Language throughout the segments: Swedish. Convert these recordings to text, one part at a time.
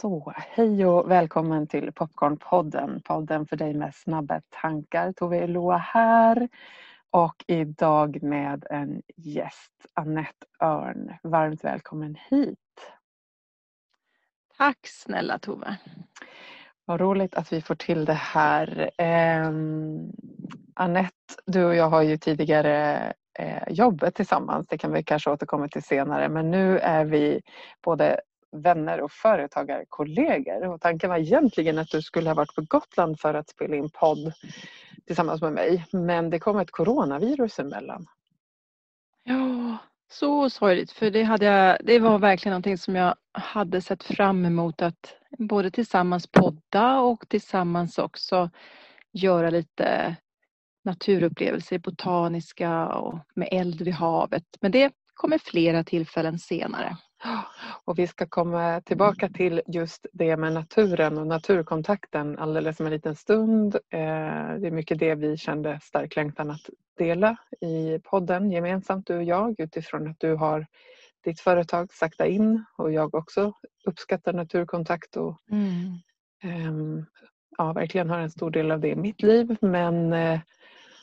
Så, hej och välkommen till Popcornpodden. Podden för dig med snabba tankar. Tove Eloa här. Och idag med en gäst, Annette Örn. Varmt välkommen hit. Tack snälla Tove. Vad roligt att vi får till det här. Eh, Annette, du och jag har ju tidigare eh, jobbat tillsammans. Det kan vi kanske återkomma till senare. Men nu är vi både vänner och företagarkollegor. Och tanken var egentligen att du skulle ha varit på Gotland för att spela in podd tillsammans med mig. Men det kom ett coronavirus emellan. Ja, så sorgligt. För det, hade jag, det var verkligen någonting som jag hade sett fram emot att både tillsammans podda och tillsammans också göra lite naturupplevelser, botaniska och med eld vid havet. Men det kommer flera tillfällen senare. Och vi ska komma tillbaka till just det med naturen och naturkontakten alldeles om en liten stund. Eh, det är mycket det vi kände stark längtan att dela i podden gemensamt du och jag utifrån att du har ditt företag Sakta in och jag också uppskattar naturkontakt och mm. Ehm, ja, verkligen har en stor del av det i mitt liv. Men eh,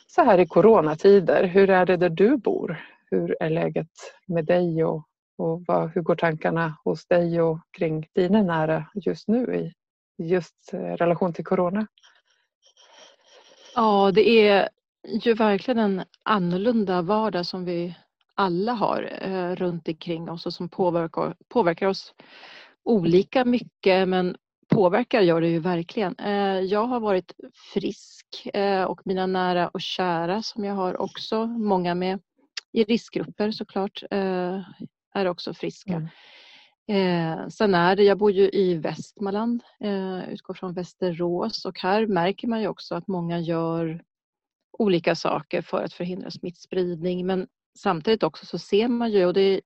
så här i coronatider, hur är det där du bor? Hur är läget med dig och och vad, hur går tankarna hos dig och kring dina nära just nu i just eh, relation till Corona? Ja, det är ju verkligen en annorlunda vardag som vi alla har eh, runt omkring oss och som påverkar, påverkar oss olika mycket men påverkar gör det ju verkligen. Eh, jag har varit frisk eh, och mina nära och kära som jag har också många med i riskgrupper såklart eh, är också friska. Mm. Eh, sen är det, jag bor ju i Västmanland, eh, utgår från Västerås och här märker man ju också att många gör olika saker för att förhindra smittspridning men samtidigt också så ser man ju och det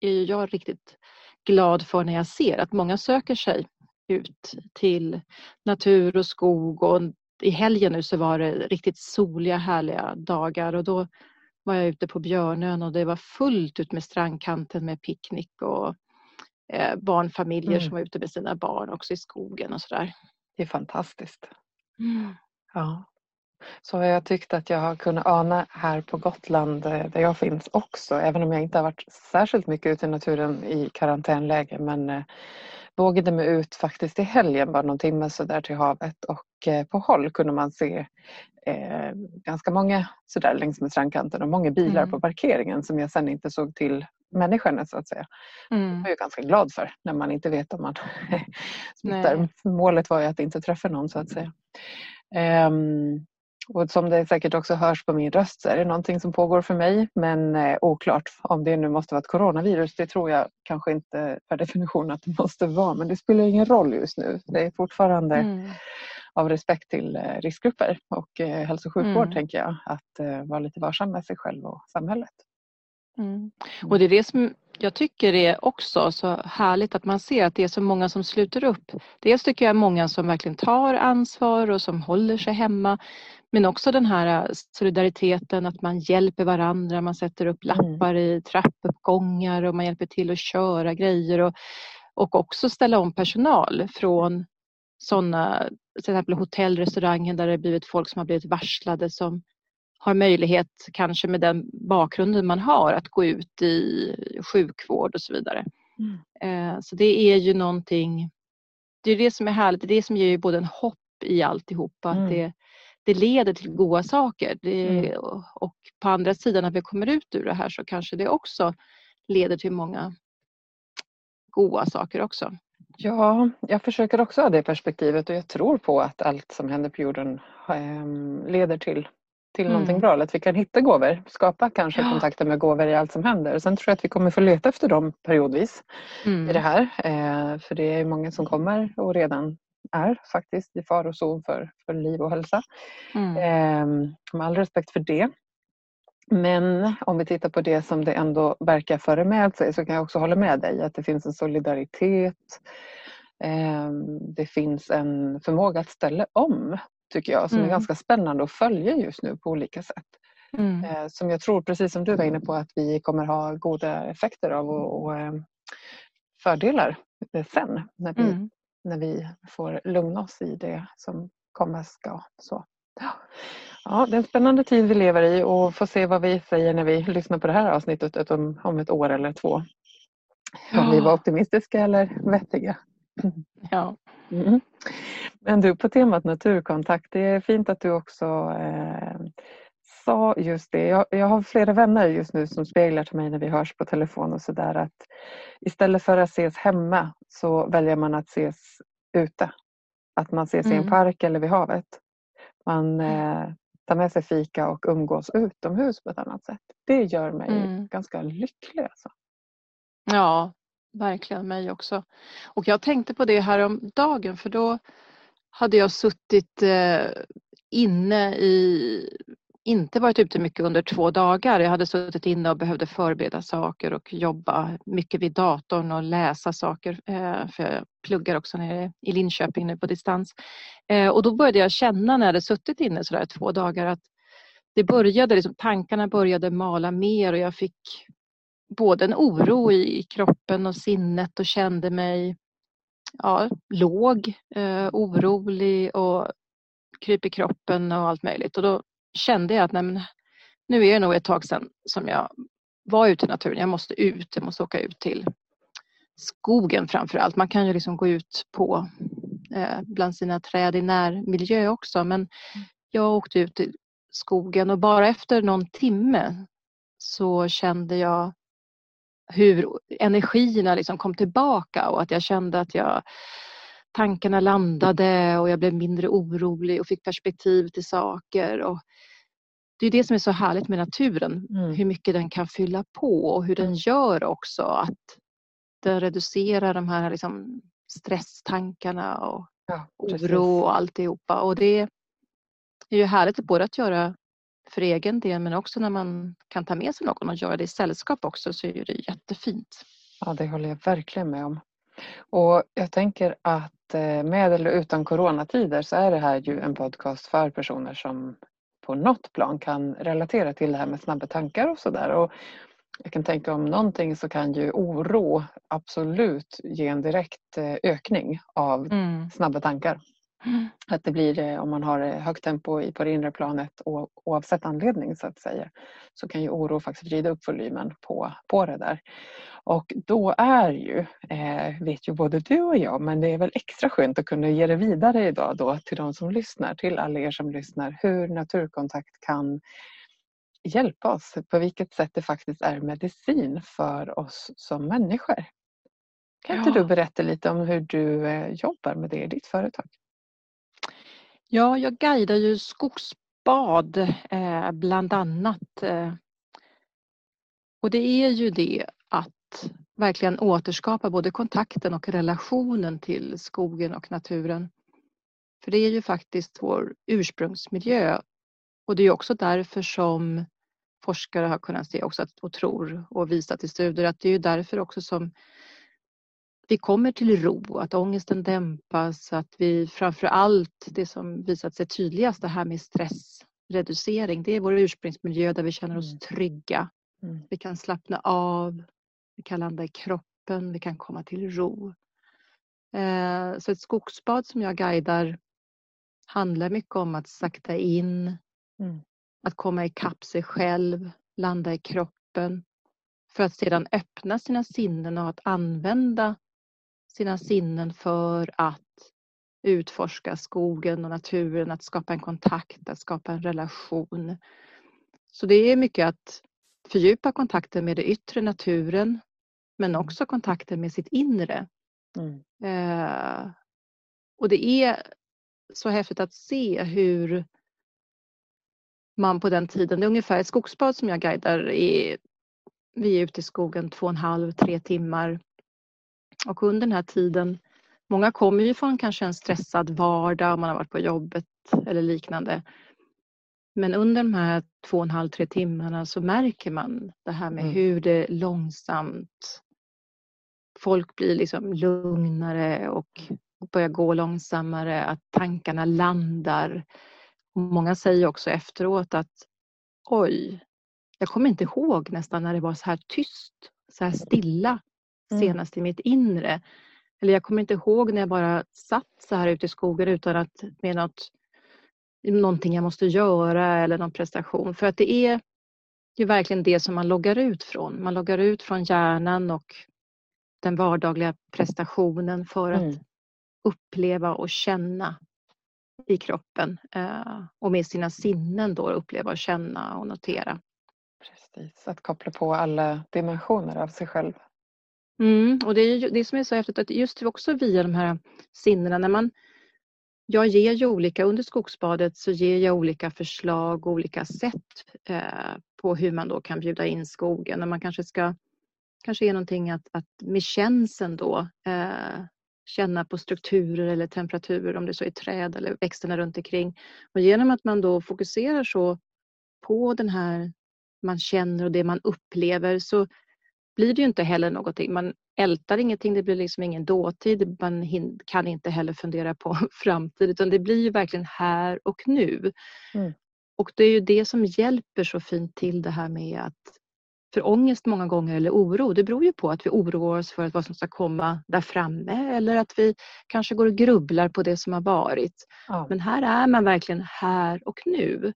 är jag riktigt glad för när jag ser att många söker sig ut till natur och skog och i helgen nu så var det riktigt soliga härliga dagar och då var jag ute på Björnön och det var fullt ut med strandkanten med picknick och eh, barnfamiljer mm. som var ute med sina barn också i skogen och sådär. Det är fantastiskt. Mm. Ja. Så har jag tyckt att jag har kunnat ana här på Gotland eh, där jag finns också, även om jag inte har varit särskilt mycket ute i naturen i karantänläge men eh, vågade mig ut faktiskt i helgen bara någon timme så där till havet och eh, på håll kunde man se eh, ganska många sådär längs med strandkanten och många bilar mm. på parkeringen som jag sen inte såg till människorna så att säga. Mm. Det var jag ganska glad för när man inte vet om man smittar. Målet var ju att inte träffa någon så att säga. Um, och som det säkert också hörs på min röst så är det någonting som pågår för mig men eh, oklart om det nu måste vara ett coronavirus. Det tror jag kanske inte per definition att det måste vara men det spelar ingen roll just nu. Det är fortfarande mm. av respekt till eh, riskgrupper och eh, hälso och sjukvård mm. tänker jag att vara lite varsam med sig själv och samhället. Mm. Och det är det som jag tycker är också så härligt att man ser att det är så många som sluter upp. Dels tycker jag många som verkligen tar ansvar och som håller sig hemma. Men också den här solidariteten att man hjälper varandra, man sätter upp mm. lappar i trappuppgångar och man hjälper till att köra grejer och, och också ställa om personal från sådana, till exempel hotell, restauranger där det blivit folk som har blivit varslade som har möjlighet, kanske med den bakgrunden man har, att gå ut i sjukvård och så vidare. Mm. Eh, så det är ju någonting, det är det som är härligt, det är det som ger både en hopp i alltihopa, mm. att det, det leder till goda saker. Det, mm. Och på andra sidan när vi kommer ut ur det här så kanske det också leder till många goda saker också. Ja, jag försöker också ha det perspektivet och jag tror på att allt som händer på jorden eh, leder till till mm. någonting bra. att vi kan hitta gåvor, skapa kanske ja. kontakter med gåvor i allt som händer. Sen tror jag att vi kommer få leta efter dem periodvis mm. i det här. Eh, för det är många som kommer och redan är faktiskt i farozon för, för liv och hälsa. Mm. Eh, med all respekt för det. Men om vi tittar på det som det ändå verkar föra med sig så kan jag också hålla med dig att det finns en solidaritet. Eh, det finns en förmåga att ställa om tycker jag som mm. är ganska spännande att följa just nu på olika sätt. Mm. Eh, som jag tror, precis som du var inne på, att vi kommer ha goda effekter av och, och eh, fördelar sen när vi, mm. När vi får lugna oss i det som komma ska. Så. Ja, det är en spännande tid vi lever i och får se vad vi säger när vi lyssnar på det här avsnittet om, om ett år eller två. Ja. Om vi var optimistiska eller vettiga. Ja. Mm. Men du, på temat naturkontakt, det är fint att du också eh, sa just det. Jag, jag, har flera vänner just nu som speglar till mig när vi hörs på telefon och sådär att istället för att ses hemma så väljer man att ses ute. Att man ses mm. i en mm. park eller vid havet. Man mm. eh, tar med sig fika och umgås utomhus på ett annat sätt. Det gör mig mm. ganska lycklig. Alltså. Ja, verkligen mig också. Och jag tänkte på det här om dagen för då hade jag suttit eh, inne i inte varit ute mycket under två dagar. Jag hade suttit inne och behövde förbereda saker och jobba mycket vid datorn och läsa saker. Eh, för jag pluggar också nere i Linköping nu på distans. Eh, och då började jag känna när jag hade suttit inne sådär två dagar att det började, liksom, tankarna började mala mer och jag fick både en oro i kroppen och sinnet och kände mig ja, låg, eh, orolig och kryp i kroppen och allt möjligt. Och då kände jag att nej, nu är det nog ett tag sedan som jag var ute i naturen. Jag måste ut, jag måste åka ut till skogen framför allt. Man kan ju liksom gå ut på eh, bland sina träd i närmiljö också men jag åkte ut i skogen och bara efter någon timme så kände jag hur energierna liksom kom tillbaka och att jag kände att jag tankarna landade och jag blev mindre orolig och fick perspektiv till saker. Och det är det som är så härligt med naturen, mm. hur mycket den kan fylla på och hur den mm. gör också att den reducerar de här liksom stresstankarna och ja, oro och alltihopa. Och det är ju härligt både att göra för egen del men också när man kan ta med sig någon och göra det i sällskap också så är det jättefint. Ja, det håller jag verkligen med om. Och jag tänker att med eller utan coronatider så är det här ju en podcast för personer som på något plan kan relatera till det här med snabba tankar och sådär. Jag kan tänka om någonting så kan ju oro absolut ge en direkt eh, ökning av mm. snabba tankar. Mm. Att det blir, eh, om man har eh, högt tempo på det inre planet oavsett anledning så att säga, så kan ju oro faktiskt vrida upp volymen på, på det där. Och då är ju, eh, vet ju både du och jag, men det är väl extra skönt att kunna ge det vidare idag då till de som lyssnar, till alla er som lyssnar, hur naturkontakt kan hjälpa oss, på vilket sätt det faktiskt är medicin för oss som människor. Kan inte ja. du berätta lite om hur du eh, jobbar med det i ditt företag? Ja, jag guidar ju skogsbad eh, bland annat. Eh. Och det är ju det att verkligen återskapa både kontakten och relationen till skogen och naturen. För det är ju faktiskt vår ursprungsmiljö och det är också därför som forskare har kunnat se också och tror och visat i studier att det är därför också som vi kommer till ro, att ångesten dämpas, att vi framför allt det som visat sig tydligast, det här med stressreducering, det är vår ursprungsmiljö där vi känner oss mm. trygga. Mm. Vi kan slappna av, vi kan landa i kroppen, vi kan komma till ro. Eh, så ett skogsbad som jag guidar handlar mycket om att sakta in, mm. att komma ikapp sig själv, landa i kroppen för att sedan öppna sina sinnen och att använda sina sinnen för att utforska skogen och naturen, att skapa en kontakt, att skapa en relation. Så det är mycket att fördjupa kontakten med det yttre naturen men mm. också kontakten med sitt inre. Mm. Eh, och det är så häftigt att se hur man på den tiden, det är ungefär ett skogsbad som jag guidar, är, vi är ute i skogen två och en halv, tre timmar och under den här tiden, många kommer ju från kanske en stressad vardag, man har varit på jobbet eller liknande. Men under de här två och en halv, tre timmarna så märker man det här med mm. hur det långsamt folk blir liksom lugnare och börjar gå långsammare, att tankarna landar. Många säger också efteråt att oj, jag kommer inte ihåg nästan när det var så här tyst, så här stilla Mm. senast i mitt inre. eller jag kommer inte ihåg när jag bara satt så här ute i skogen utan att med något, någonting jag måste göra eller någon prestation. För att det är ju verkligen det som man loggar ut från. Man loggar ut från hjärnan och den vardagliga prestationen för att mm. uppleva och känna i kroppen eh, och med sina sinnen då uppleva och känna och notera. Precis, att koppla på alla dimensioner av sig själv. Mm, och det är det som är så häftigt att just också via de här sinnena när man jag ger ju olika, under skogsbadet så ger jag olika förslag, och olika sätt eh, på hur man då kan bjuda in skogen. Och man kanske ska, kanske är någonting att, att med känseln då eh, känna på strukturer eller temperaturer om det så är träd eller växterna runt omkring. Och genom att man då fokuserar så på den här man känner och det man upplever så blir det ju inte heller någonting. Man ältar ingenting, det blir liksom ingen dåtid. Man kan inte heller fundera på framtid utan det blir ju verkligen här och nu. Mm. Och det är ju det som hjälper så fint till det här med att för ångest många gånger eller oro, det beror ju på att vi oroar oss för att vad som ska komma där framme eller att vi kanske går och grubblar på det som har varit. Ja. Men här är man verkligen här och nu.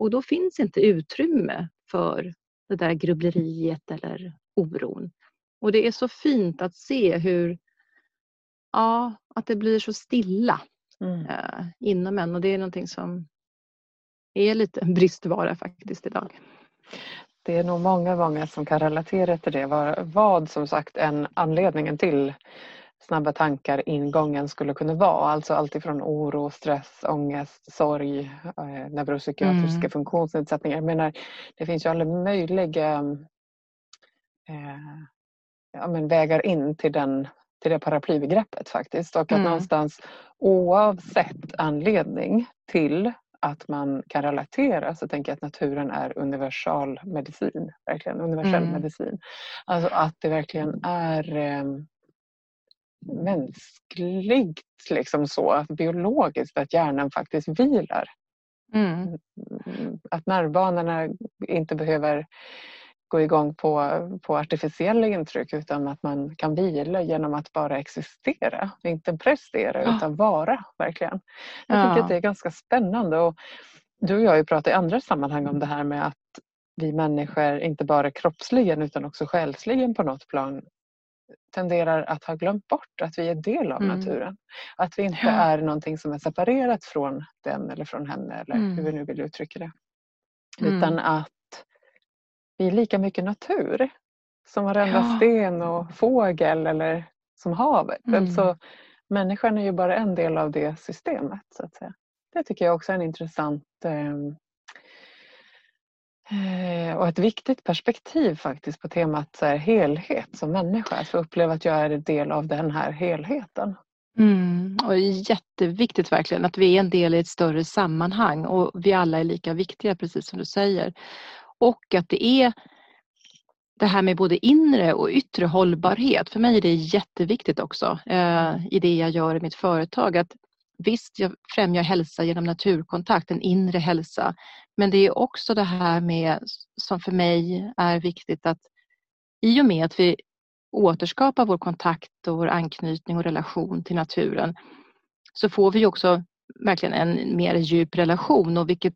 Och då finns inte utrymme för det där grubbleriet eller oron. Och det är så fint att se hur, ja, att det blir så stilla mm. eh, inom en och det är någonting som är lite en bristvara faktiskt idag. Det är nog många, många som kan relatera till det. Vad, vad som sagt en anledningen till snabba tankar ingången skulle kunna vara. Alltså alltifrån oro, stress, ångest, sorg, eh, neuropsykiatriska mm. funktionsnedsättningar. Jag menar, det finns ju alla möjliga eh, ja, men vägar in till, den, till det paraplybegreppet faktiskt. Och att mm. någonstans oavsett anledning till att man kan relatera så tänker jag att naturen är universal medicin. Verkligen universell mm. medicin. Alltså att det verkligen är eh, mänskligt liksom så, biologiskt att hjärnan faktiskt vilar. Mm. mm att nervbanorna inte behöver gå igång på, på artificiella intryck utan att man kan vila genom att bara existera. Inte prestera ja. utan vara verkligen. Jag tycker ja. att det är ganska spännande. Och du och jag har ju pratat i andra sammanhang om det här med att vi människor inte bara kroppsligen utan också själsligen på något plan tenderar att ha glömt bort att vi är del av mm. naturen. Att vi inte ja. är någonting som är separerat från den eller från henne eller mm. hur vi nu vill uttrycka det. Mm. Utan att vi är lika mycket natur som varenda ja. sten och fågel eller som havet. Mm. Alltså, människan är ju bara en del av det systemet. Så att säga. Det tycker jag också är en intressant ehm, eh, och ett viktigt perspektiv faktiskt på temat så här, helhet som människa. Att få uppleva att jag är en del av den här helheten. Mm, och jätteviktigt verkligen att vi är en del i ett större sammanhang och vi alla är lika viktiga precis som du säger. Och att det är det här med både inre och yttre hållbarhet. För mig är det jätteviktigt också eh, i det jag gör i mitt företag. Att visst, jag främjar hälsa genom naturkontakt, en inre hälsa. Men det är också det här med, som för mig är viktigt att i och med att vi återskapar vår kontakt och vår anknytning och relation till naturen så får vi också verkligen en mer djup relation och vilket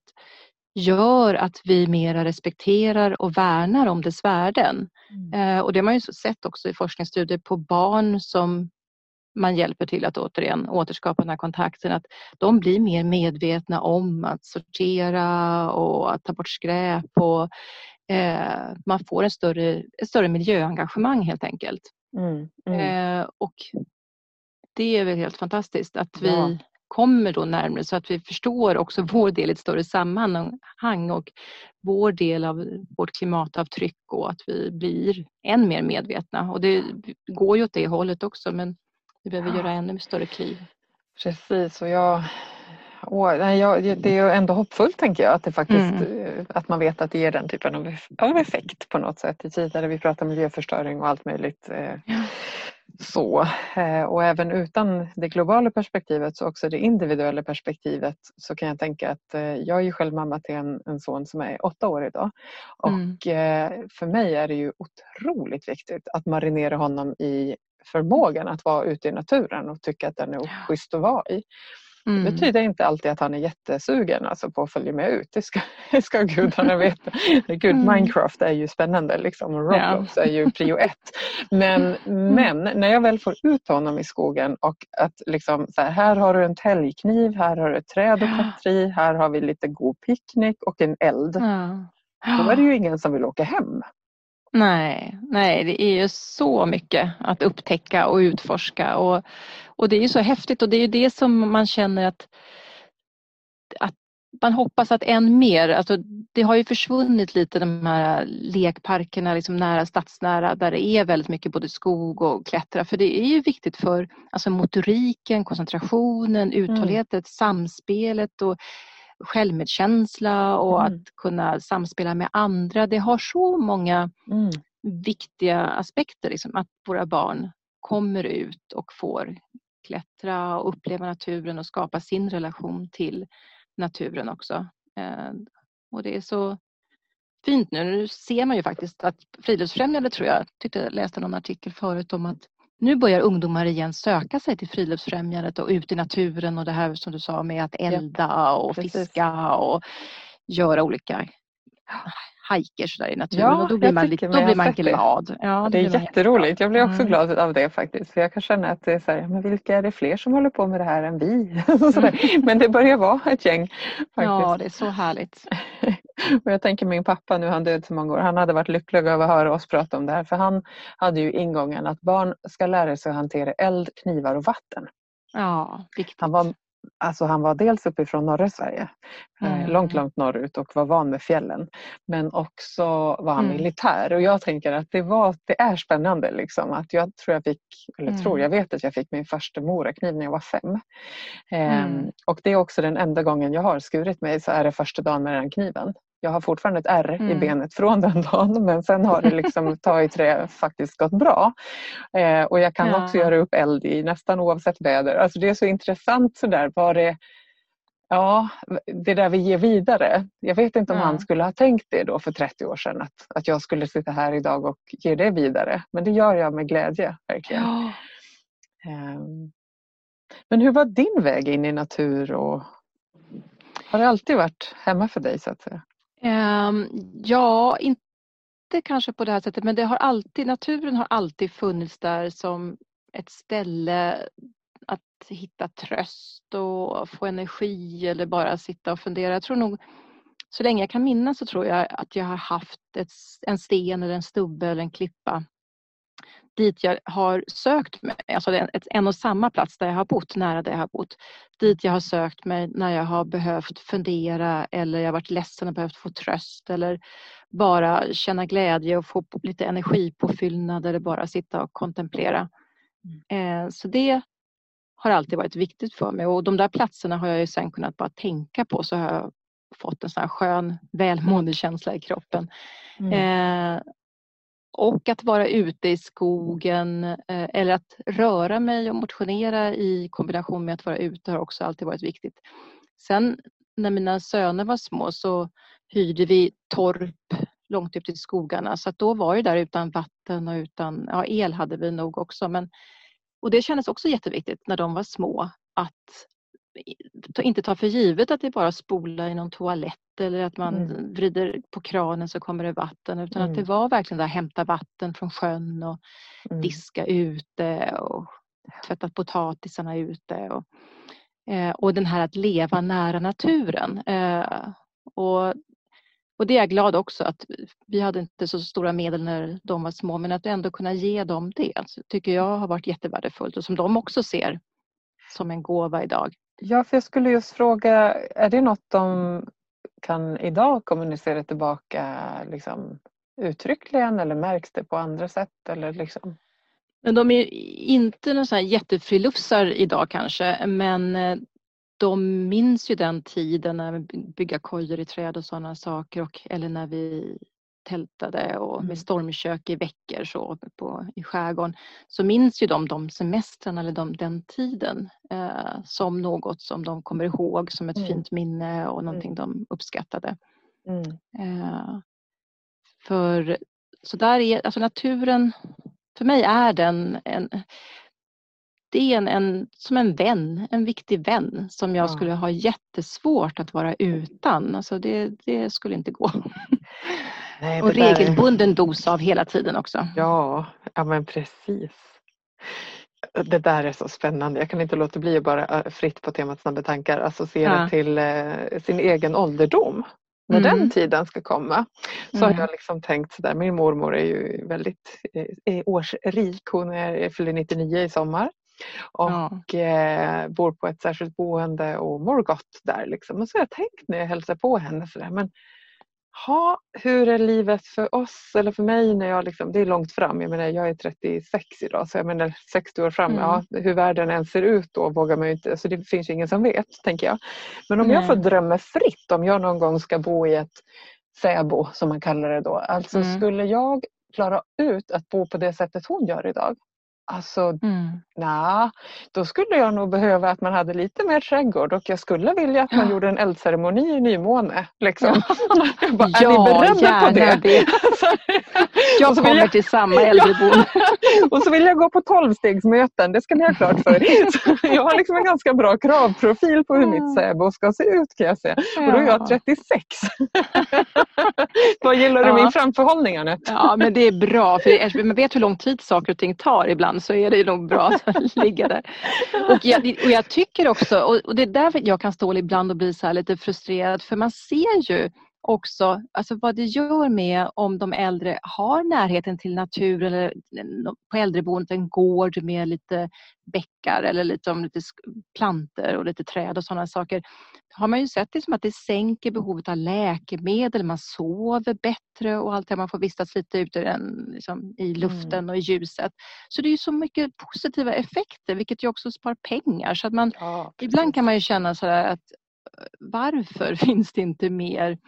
gör att vi mera respekterar och värnar om dess värden. Mm. Eh, och det har man ju sett också i forskningsstudier på barn som man hjälper till att återigen återskapa den här kontakten, att de blir mer medvetna om att sortera och att ta bort skräp och eh, man får en större, ett större miljöengagemang helt enkelt. Mm, mm. Eh, och det är väl helt fantastiskt att vi ja kommer då närmare så att vi förstår också vår del i ett större sammanhang och vår del av vårt klimatavtryck och att vi blir än mer medvetna. Och det går ju åt det hållet också men vi behöver ja. göra ännu större kliv. Precis och jag, och, nej, jag, det är ändå hoppfullt tänker jag att det faktiskt mm. att man vet att det ger den typen av, av effekt på något sätt i tider där vi pratar miljöförstöring och allt möjligt. Eh, ja så. Eh, och även utan det globala perspektivet så också det individuella perspektivet så kan jag tänka att eh, jag är ju själv mamma till en, en son som är åtta år idag. Och mm. För mig är det ju otroligt viktigt att marinera honom i förmågan att vara ute i naturen och tycka att den är schysst att vara i. Mm. Det betyder inte alltid att han är jättesugen alltså, på att följa med ut. Det ska, det ska gudarna veta. Gud, mm. Minecraft är ju spännande liksom, och Roblox ja. är ju prio ett. Men, mm. men när jag väl får ut honom i skogen och att liksom, så här, här har du en täljkniv, här har du ett träd att klättra i, här har vi lite god picknick och en eld. Ja. Då är det ju ingen som vill åka hem. Nej, nej, det är ju så mycket att upptäcka och utforska och, och det är ju så häftigt och det är ju det som man känner att, att man hoppas att än mer, alltså det har ju försvunnit lite de här lekparkerna liksom nära stadsnära där det är väldigt mycket både skog och klättra för det är ju viktigt för alltså motoriken, koncentrationen, uthålligheten, mm. samspelet och självmedkänsla och mm. att kunna samspela med andra. Det har så många mm. viktiga aspekter, liksom, att våra barn kommer ut och får klättra och uppleva naturen och skapa sin relation till naturen också. Eh, och det är så fint nu. Nu ser man ju faktiskt att Friluftsfrämjandet tror jag, tyckte jag läste någon artikel förut om att nu börjar ungdomar igen söka sig till Friluftsfrämjandet och ut i naturen och det här som du sa med att elda och fiska och göra olika hikers där i naturen ja, och då blir man, lite, då blir man glad. Ja, det är jätteroligt. Jag blir också mm. glad av det faktiskt. För jag kan känna att det är så här, men vilka är det fler som håller på med det här än vi? Men det börjar vara ett gäng. Faktiskt. Ja, det är så härligt. och jag tänker min pappa, nu han död så många år, han hade varit lycklig över att höra oss prata om det här. För han hade ju ingången att barn ska lära sig att hantera eld, knivar och vatten. Ja, viktigt. Han var Alltså han var dels uppifrån norra Sverige, eh, mm. långt, långt norrut och var van med fjällen. Men också var han mm. militär och jag tänker att det, var, det är spännande. Liksom, att jag tror jag fick, eller mm. tror, jag vet att jag fick min första morakniv när jag var fem. Ehm, och det är också den enda gången jag har skurit mig så är det första dagen med den kniven. Jag har fortfarande ett ärr mm. i benet från den dagen men sen har det liksom ta i trä faktiskt gått bra. Eh, och jag kan ja. också göra upp eld i nästan oavsett väder. Alltså det är så intressant sådär vad det Ja, det där vi ger vidare. Jag vet inte om ja. han skulle ha tänkt det då för 30 år sedan att, att jag skulle sitta här idag och ge det vidare. Men det gör jag med glädje. verkligen. Ja. Um, men hur var din väg in i natur och har det alltid varit hemma för dig så att säga? Ehm, ja, inte kanske på det här sättet men det har alltid, naturen har alltid funnits där som ett ställe att hitta tröst och få energi eller bara sitta och fundera. Jag tror nog så länge jag kan minnas så tror jag att jag har haft ett, en sten eller en stubbe eller en klippa dit jag har sökt mig, alltså en, en och samma plats där jag har bott, nära där jag har bott. Dit jag har sökt mig när jag har behövt fundera eller jag har varit ledsen och behövt få tröst eller bara känna glädje och få lite energipåfyllnad eller bara sitta och kontemplera. Mm. Eh, så det har alltid varit viktigt för mig och de där platserna har jag ju sen kunnat bara tänka på så har jag fått en sån här skön välmående känsla i kroppen. Mm. Eh, och att vara ute i skogen eh, eller att röra mig och motionera i kombination med att vara ute har också alltid varit viktigt. Sen när mina söner var små så hyrde vi torp långt ut i skogarna så att då var det där utan vatten och utan, ja el hade vi nog också men och det kändes också jätteviktigt när de var små att inte ta för givet att det är bara spola i någon toalett eller att man mm. vrider på kranen så kommer det vatten utan mm. att det var verkligen det hämta vatten från sjön och mm. diska ute och tvätta potatisarna ute. Och, eh, och den här att leva nära naturen. Eh, och, och det är jag glad också att vi hade inte så stora medel när de var små men att ändå kunna ge dem det alltså, tycker jag har varit jättevärdefullt och som de också ser som en gåva idag. Ja, för jag skulle just fråga, är det något de kan idag kommunicera tillbaka liksom, uttryckligen eller märks det på andra sätt? Eller liksom? Men de är inte några jättefrilufsar idag kanske men eh, de minns ju den tiden när vi byggde kojor i träd och sådana saker och, eller när vi tältade och med mm. stormkök i veckor så på, i skärgården så minns ju de de semestrarna eller de, den tiden eh, som något som de kommer ihåg som ett mm. fint minne och någonting mm. de uppskattade. Mm. Eh, för så där är, alltså naturen för mig är den en, det är en, en, som en vän, en viktig vän som jag ja. skulle ha jättesvårt att vara utan. Alltså det, det skulle inte gå. Nej, och regelbunden är... dos av hela tiden också. Ja, ja men precis. Det där är så spännande. Jag kan inte låta bli att bara äh, fritt på temat snabba tankar associera ja. till eh, sin egen ålderdom. När mm. den tiden ska komma så mm. har jag liksom tänkt sådär. Min mormor är ju väldigt eh, årsrik. Hon är, fyller 99 i sommar och ja. eh, bor på ett särskilt boende och mår gott där. Liksom. Och så har jag tänkt när jag hälsar på henne sådär, men ha, hur är livet för oss eller för mig när jag liksom, det är långt fram, jag menar jag är 36 idag så jag menar 60 år fram, mm. ja, hur världen än ser ut då vågar man ju inte, så det finns ingen som vet tänker jag. Men om Nej. jag får drömma fritt om jag någon gång ska bo i ett fäbo som man kallar det då, alltså mm. skulle jag klara ut att bo på det sättet hon gör idag? Alltså, mm. Nej, då skulle jag nog behöva att man hade lite mer trädgård och jag skulle vilja att man ja. gjorde en eldceremoni i nymåne. Liksom. Jag bara, ja, är ni beredda på det? det. jag kommer jag... till samma äldreboende. och så vill jag gå på tolvstegsmöten, det ska ni ha klart för er. jag har liksom en ganska bra kravprofil på hur mitt säbo ska se ut kan jag säga. Och då är jag 36. Vad gillar du ja. min framförhållning Anette? ja, men det är bra, för man vet hur lång tid saker och ting tar ibland så är det nog bra ligga där. Och jag, och jag tycker också, och det är därför jag kan stå ibland och bli så lite frustrerad, för man ser ju också alltså vad det gör med om de äldre har närheten till natur eller på äldreboendet en gård med lite bäckar eller lite, lite planter och lite träd och sådana saker. Har man ju sett det som att det sänker behovet av läkemedel, man sover bättre och allt det. Man får vistas lite ute liksom, i luften mm. och i ljuset. Så det är ju så mycket positiva effekter vilket ju också spar pengar. Så att man, ja, ibland kan man ju känna så att varför finns det inte mer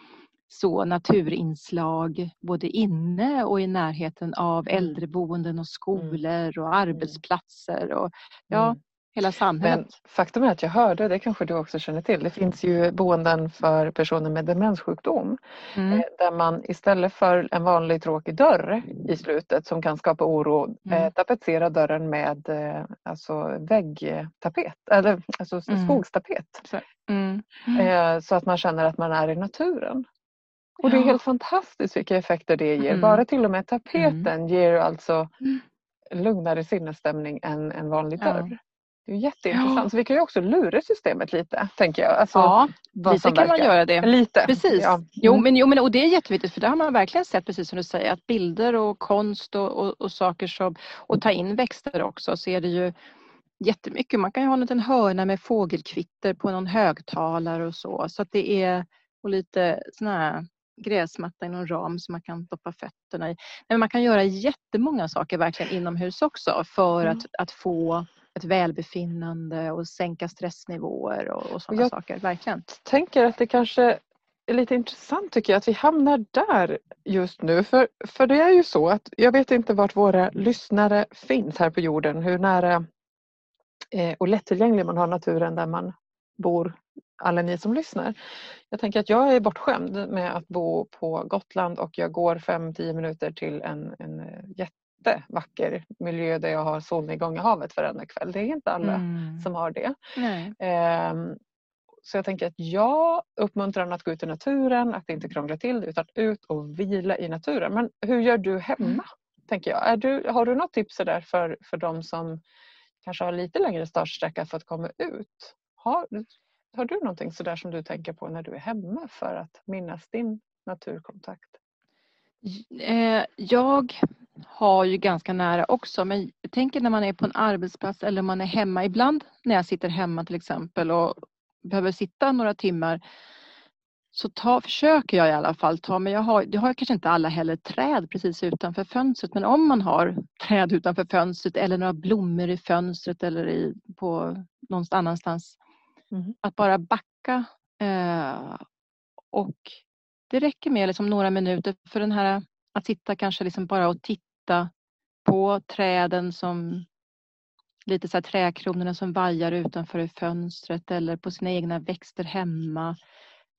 så naturinslag både inne och i närheten av mm. äldreboenden och skolor mm. och mm. arbetsplatser och ja, hela samhället. Men faktum är att jag hörde, det kanske du också känner till, det finns ju boenden för personer med demenssjukdom mm. Eh, där man istället för en vanlig tråkig dörr i slutet som kan skapa oro mm. eh, tapetserar dörren med eh, alltså väggtapet, eller alltså mm. skogstapet. Så. Mm. Eh, så att man känner att man är i naturen. Och det är helt fantastiskt vilka effekter det ger. Mm. Bara till och med tapeten mm. ger alltså mm. lugnare sinnesstämning än en vanlig dörr. Ja. Det är jätteintressant. Ja. Så vi kan ju också lura systemet lite, tänker jag. Alltså, ja, lite kan man göra det. Lite. Precis. Ja. Mm. Jo, men, jo, men, och det är jätteviktigt för det har man verkligen sett, precis som du säger, att bilder och konst och, och, och saker som, och ta in växter också, så är det ju jättemycket. Man kan ju ha en liten hörna med fågelkvitter på någon högtalare och så. Så att det är, och lite sådana här gräsmatta i någon ram som man kan doppa fötterna i. Men man kan göra jättemånga saker verkligen inomhus också för mm. att, att få ett välbefinnande och sänka stressnivåer och, och sådana saker. Verkligen. Jag tänker att det kanske är lite intressant tycker jag att vi hamnar där just nu. För, för det är ju så att jag vet inte vart våra lyssnare finns här på jorden, hur nära eh, och lättillgänglig man har naturen där man bor alla ni som lyssnar. Jag tänker att jag är bortskämd med att bo på Gotland och jag går 5-10 minuter till en, en eh, jättevacker miljö där jag har solnedgång i havet varenda kväll. Det är inte alla mm. som har det. Um, så jag tänker att jag uppmuntrar att gå ut i naturen, att inte krångla till det utan ut och vila i naturen. Men hur gör du hemma? Mm. tänker jag. Är du, har du något tips där för, för de som kanske har lite längre startsträcka för att komma ut? Har, har du någonting sådär som du tänker på när du är hemma för att minnas din naturkontakt? Eh, jag har ju ganska nära också men jag tänker när man är på en arbetsplats eller man är hemma. Ibland när jag sitter hemma till exempel och behöver sitta några timmar så ta, försöker jag i alla fall ta, men jag har, jag har kanske inte alla heller träd precis utanför fönstret men om man har träd utanför fönstret eller några blommor i fönstret eller i, på någon annanstans Mm. Att bara backa eh, och det räcker med liksom några minuter för den här att sitta kanske liksom bara och titta på träden som lite så här trädkronorna som vajar utanför i fönstret eller på sina egna växter hemma.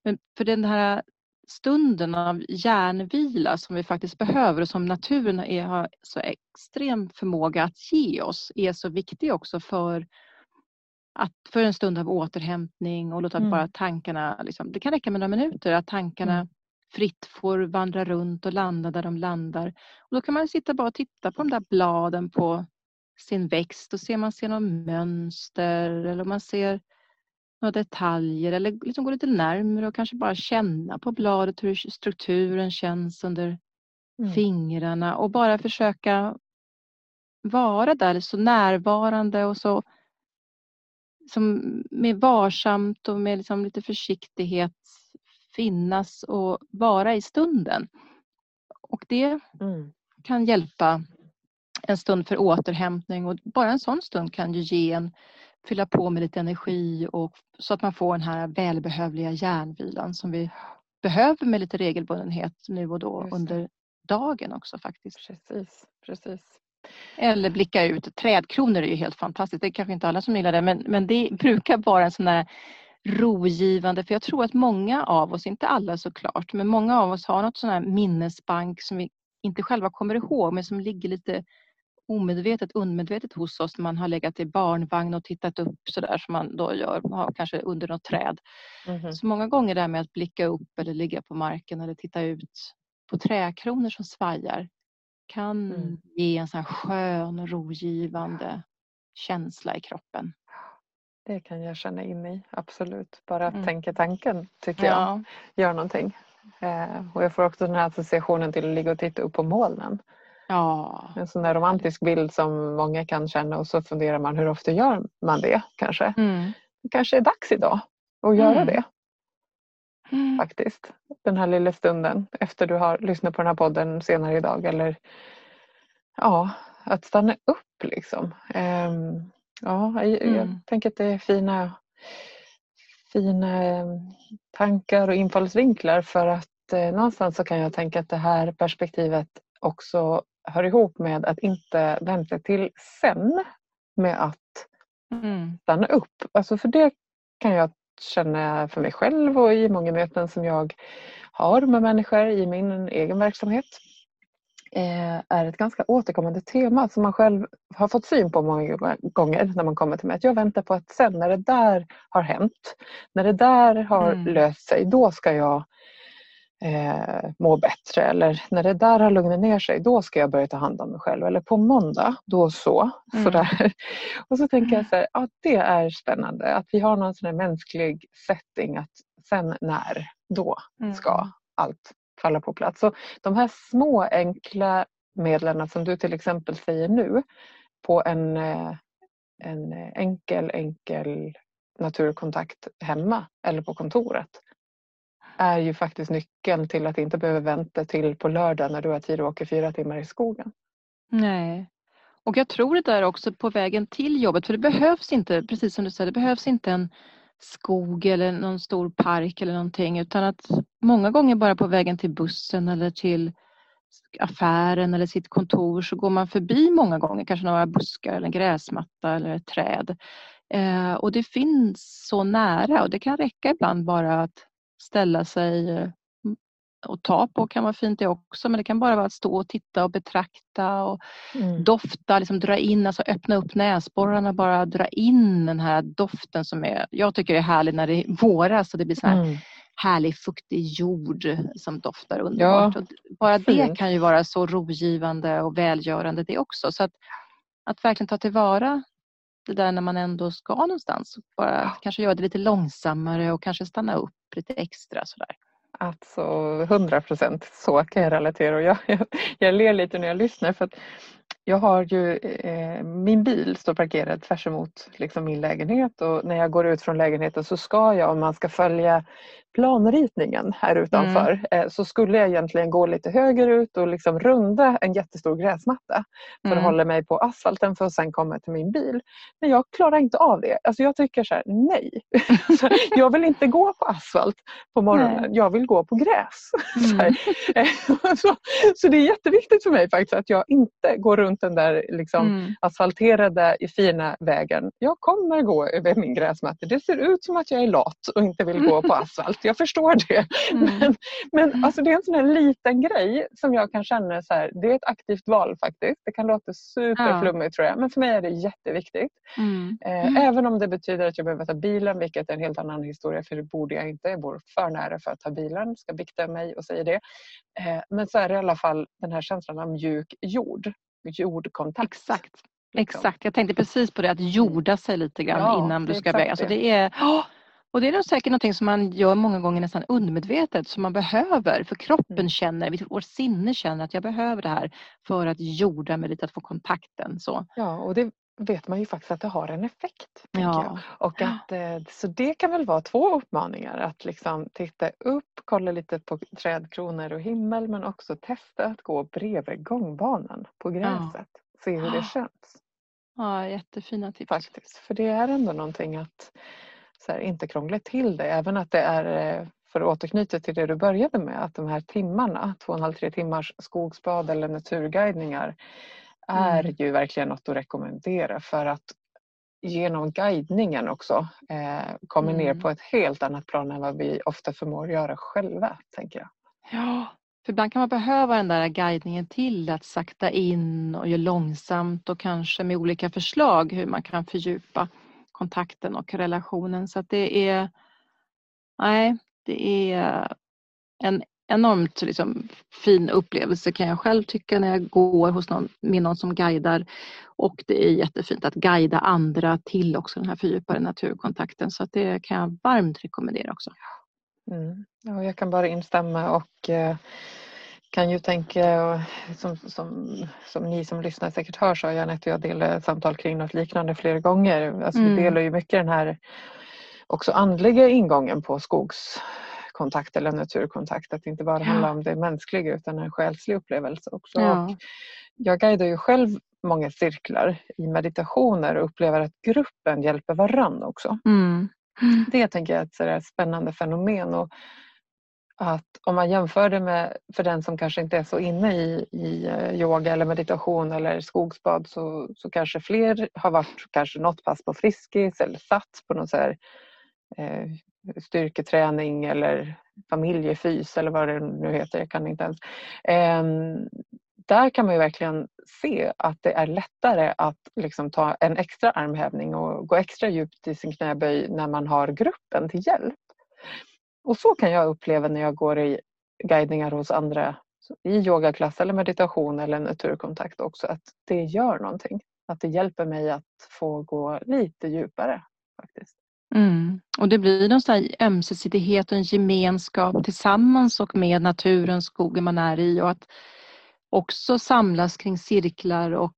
Men för den här stunden av järnvila som vi faktiskt behöver och som naturen är, har så extrem förmåga att ge oss är så viktig också för, att, för en stund av återhämtning och låta mm. bara tankarna, liksom, det kan räcka med några minuter, att tankarna mm. Fritt får vandra runt och landa där de landar. Och då kan man sitta bara och titta på de där bladen på sin växt och se om man ser något mönster eller om man ser några detaljer eller liksom gå lite närmare och kanske bara känna på bladet hur strukturen känns under mm. fingrarna och bara försöka vara där så närvarande och så som med varsamt och med liksom lite försiktighet finnas och vara i stunden. Och det mm. kan hjälpa en stund för återhämtning och bara en sån stund kan ju ge en fylla på med lite energi och så att man får den här välbehövliga järnvilan som vi behöver med lite regelbundenhet nu och då under dagen också faktiskt. Precis, precis. Eller blicka ut. Trädkronor är ju helt fantastiskt. Det är kanske inte alla som gillar det men, men det brukar vara en sån där rogivande för jag tror att många av oss, inte alla såklart, men många av oss har något sån här minnesbank som vi inte själva kommer ihåg men som ligger lite omedvetet, undermedvetet hos oss man har legat i barnvagn och tittat upp sådär som man då gör, kanske under något träd. Mm. Så många gånger det här med att blicka upp eller ligga på marken eller titta ut på träkronor som svajar kan mm. ge en sån skön, rogivande känsla i kroppen. Det kan jag känna in i, absolut. Bara att mm. tänka tanken tycker jag gör någonting. Eh, och jag får också den här associationen till att ligga och titta upp på molnen. Ja. En sån där romantisk bild som många kan känna och så funderar man hur ofta gör man det kanske. Mm. Det kanske är dags idag att göra mm. det. Mm. Faktiskt. Den här lilla stunden efter du har lyssnat på den här podden senare idag. Eller ja, att stanna upp liksom. Um, ja, jag, jag mm. tänker att det är fina, fina ehm, tankar och infallsvinklar för att eh, någonstans så kan jag tänka att det här perspektivet också hör ihop med att inte vänta till sen med att mm. stanna upp. Alltså för det kan jag känna för mig själv och i många möten som jag har med människor i min egen verksamhet eh, är ett ganska återkommande tema som man själv har fått syn på många gånger när man kommer till mig. Att jag väntar på att sen när det där har hänt, när det där har mm. löst sig, då ska jag eh, må bättre eller när det där har lugnat ner sig då ska jag börja ta hand om mig själv eller på måndag då så. Mm. Sådär. Och så tänker jag så här, ja, det är spännande att vi har någon sån mänsklig setting att sen när, då ska mm. allt falla på plats. Så de här små enkla medlen som du till exempel säger nu på en, eh, en enkel enkel naturkontakt hemma eller på kontoret är ju faktiskt nyckeln till att inte behöva vänta till på lördag när du har tid att åka fyra timmar i skogen. Nej. Och jag tror det där också på vägen till jobbet för det behövs inte, precis som du säger, det behövs inte en skog eller någon stor park eller någonting utan att många gånger bara på vägen till bussen eller till affären eller sitt kontor så går man förbi många gånger kanske några buskar eller en gräsmatta eller ett träd. Eh, och det finns så nära och det kan räcka ibland bara att ställa sig eh, och ta på kan vara fint det också men det kan bara vara att stå och titta och betrakta och mm. dofta, liksom dra in, alltså öppna upp näsborrarna bara dra in den här doften som är, jag tycker är härlig när det är våras och det blir så här mm. härlig fuktig jord som doftar underbart. Ja, bara det kan ju vara så rogivande och välgörande det också. Så att, att verkligen ta tillvara det där när man ändå ska någonstans. Bara ja. kanske göra det lite långsammare och kanske stanna upp lite extra sådär. Alltså 100 procent. Så kan jag relatera. Och jag, jag, jag ler lite när jag lyssnar för att jag har ju, eh, min bil står parkerad tvärs emot liksom min lägenhet. Och när jag går ut från lägenheten så ska jag, om man ska följa planritningen här utanför, mm. eh, så skulle jag egentligen gå lite högerut och liksom runda en jättestor gräsmatta för mm. att hålla mig på asfalten för att sen komma till min bil. Men jag klarar inte av det. Alltså jag tycker så här, nej. jag vill inte gå på asfalt på morgonen, nej. jag vill gå på gräs. Mm. så, så det är jätteviktigt för mig faktiskt att jag inte går runt den där liksom mm. asfalterade fina vägen. Jag kommer gå över min gräsmatta. Det ser ut som att jag är lat och inte vill gå på asfalt. Jag förstår det. Mm. Men, men mm. alltså, det är en sån här liten grej som jag kan känna så här, det är ett aktivt val faktiskt. Det kan låta superflummigt ja. tror jag men för mig är det jätteviktigt. Mm. Eh, mm. även om det betyder att jag behöver ta bilen vilket är en helt annan historia för det borde jag inte. Jag bor för nära för att ta bilen, ska bikta mig och säga det. Eh, men så är det i alla fall den här känslan av mjuk jord, jordkontakt. Exakt. Liksom. Exakt, jag tänkte precis på det att jorda sig lite grann ja, innan du ska väga. Alltså det är, och det är nog säkert något som man gör många gånger nästan undermedvetet som man behöver för kroppen mm. känner, vårt sinne känner att jag behöver det här för att jorda mig lite, att få kontakten. Så. Ja och det vet man ju faktiskt att det har en effekt. Ja. Och att, eh, så det kan väl vara två uppmaningar att liksom titta upp, kolla lite på trädkronor och himmel men också testa att gå bredvid gångbanan på gräset. Ja. Se hur det känns. Ja, jättefina tips. Faktiskt, för det är ändå någonting att här, inte krångla till det. Även att det är, eh, för att återknyta till det du började med, att de här timmarna, två och en halv, tre timmars skogsbad eller naturguidningar är mm. ju verkligen något att rekommendera för att genom guidningen också eh, kommer mm. ner på ett helt annat plan än vad vi ofta förmår göra själva, tänker jag. Ja, för ibland kan man behöva den där guidningen till att sakta in och göra långsamt och kanske med olika förslag hur man kan fördjupa kontakten och relationen. Så att det är, nej, det är en enormt liksom, fin upplevelse kan jag själv tycka när jag går hos någon, med någon som guidar. Och det är jättefint att guida andra till också den här fördjupade naturkontakten. Så att det kan jag varmt rekommendera också. Mm. Ja, jag kan bara instämma och eh, kan ju tänka, som, som, som ni som lyssnar säkert hör så har Janette och jag delat samtal kring något liknande flera gånger. Alltså mm. Vi delar ju mycket den här också andliga ingången på skogskontakt eller naturkontakt. Att det inte bara ja. handlar om det mänskliga utan en själslig upplevelse också. Ja. Och jag guidar ju själv många cirklar i meditationer och upplever att gruppen hjälper varann också. Mm. Mm. Det tänker jag är ett spännande fenomen. Och att om man jämför det med för den som kanske inte är så inne i, i eh, yoga eller meditation eller skogsbad så, så kanske fler har varit kanske något pass på Friskis eller satt på någon så här, eh, styrketräning eller familjefys eller vad det nu heter, jag kan inte ens. Eh, där kan man ju verkligen se att det är lättare att liksom ta en extra armhävning och gå extra djupt i sin knäböj när man har gruppen till hjälp. Och så kan jag uppleva när jag går i guidningar hos andra i yogaklass eller meditation eller naturkontakt också att det gör någonting. Att det hjälper mig att få gå lite djupare faktiskt. Mm. Och det blir någon sån ömsesidighet och en gemenskap tillsammans och med naturen, skogen man är i och att också samlas kring cirklar och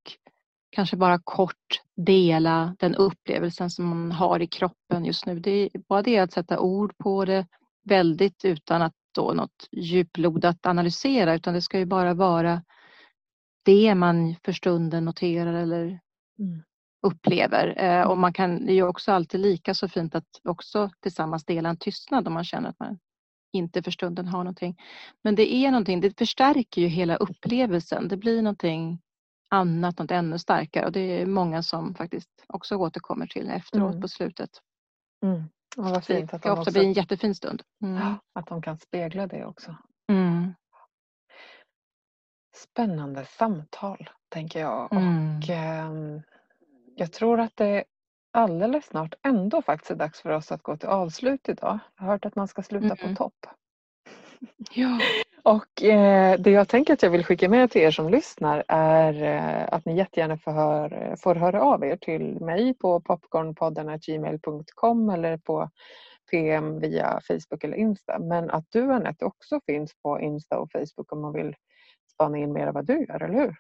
kanske bara kort dela den upplevelsen som man har i kroppen just nu. Det är bara det att sätta ord på det, väldigt utan att då något djuplodat analysera utan det ska ju bara vara det man för stunden noterar eller mm. upplever. Eh, och man kan, det är ju också alltid lika så fint att också tillsammans dela en tystnad om man känner att man inte för stunden har någonting. Men det är någonting, det förstärker ju hela upplevelsen. Det blir någonting annat, något ännu starkare och det är många som faktiskt också återkommer till efteråt mm. på slutet. Mm. Ja, vad fint det kan också... bli en jättefin stund. Mm. Att de kan spegla det också. Mm. Spännande samtal tänker jag. Mm. Och eh, Jag tror att det alldeles snart ändå faktiskt är dags för oss att gå till avslut idag. Jag har hört att man ska sluta på topp. Ja. Och eh, det jag tänker att jag vill skicka med till er som lyssnar är eh, att ni jättegärna får, hör, får höra av er till mig på popcornpodden.gmail.com eller på PM via Facebook eller Insta. Men att du Anette också finns på Insta och Facebook om man vill spana in mer av vad du gör, eller hur?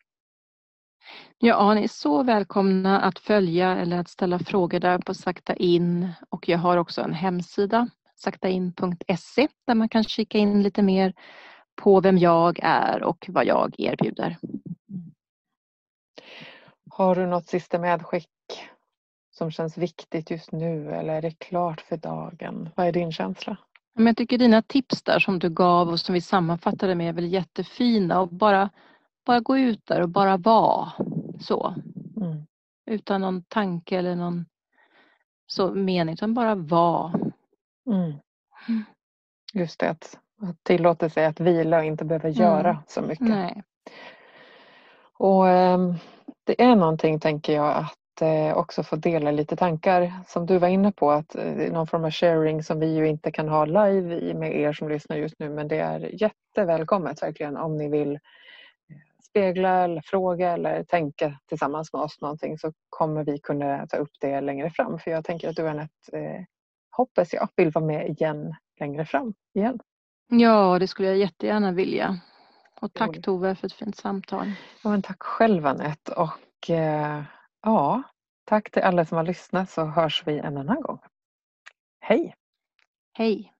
Ja, ni är så välkomna att följa eller att ställa frågor där på Sakta in och jag har också en hemsida saktain.se där man kan kika in lite mer på vem jag är och vad jag erbjuder. Har du något sista medskick som känns viktigt just nu eller är det klart för dagen? Vad är din känsla? jag tycker dina tips där som du gav och som vi sammanfattade med är väl jättefina och bara, bara gå ut där och bara vara så. Mm. Utan någon tanke eller någon så mening utan bara vara. Mm. Just det, att, att tillåta sig att vila och inte behöva Mm. göra så mycket. Nej. Och ehm, det är någonting, tänker jag, att eh, också få dela lite tankar som du var inne på, att eh, någon form av sharing som vi ju inte kan ha live med er som lyssnar just nu, men det är jättevälkommet verkligen om ni vill eh, spegla eller fråga eller tänka tillsammans med oss någonting så kommer vi kunna ta upp det längre fram. För jag tänker att du Anette, eh, hoppas jag, vill vara med igen längre fram igen. Ja, det skulle jag jättegärna vilja. Och tack. Tove för ett fint samtal. Ja, men tack själv Anette och eh, ja, tack till alla som har lyssnat så hörs vi en annan gång. Hej! Hej!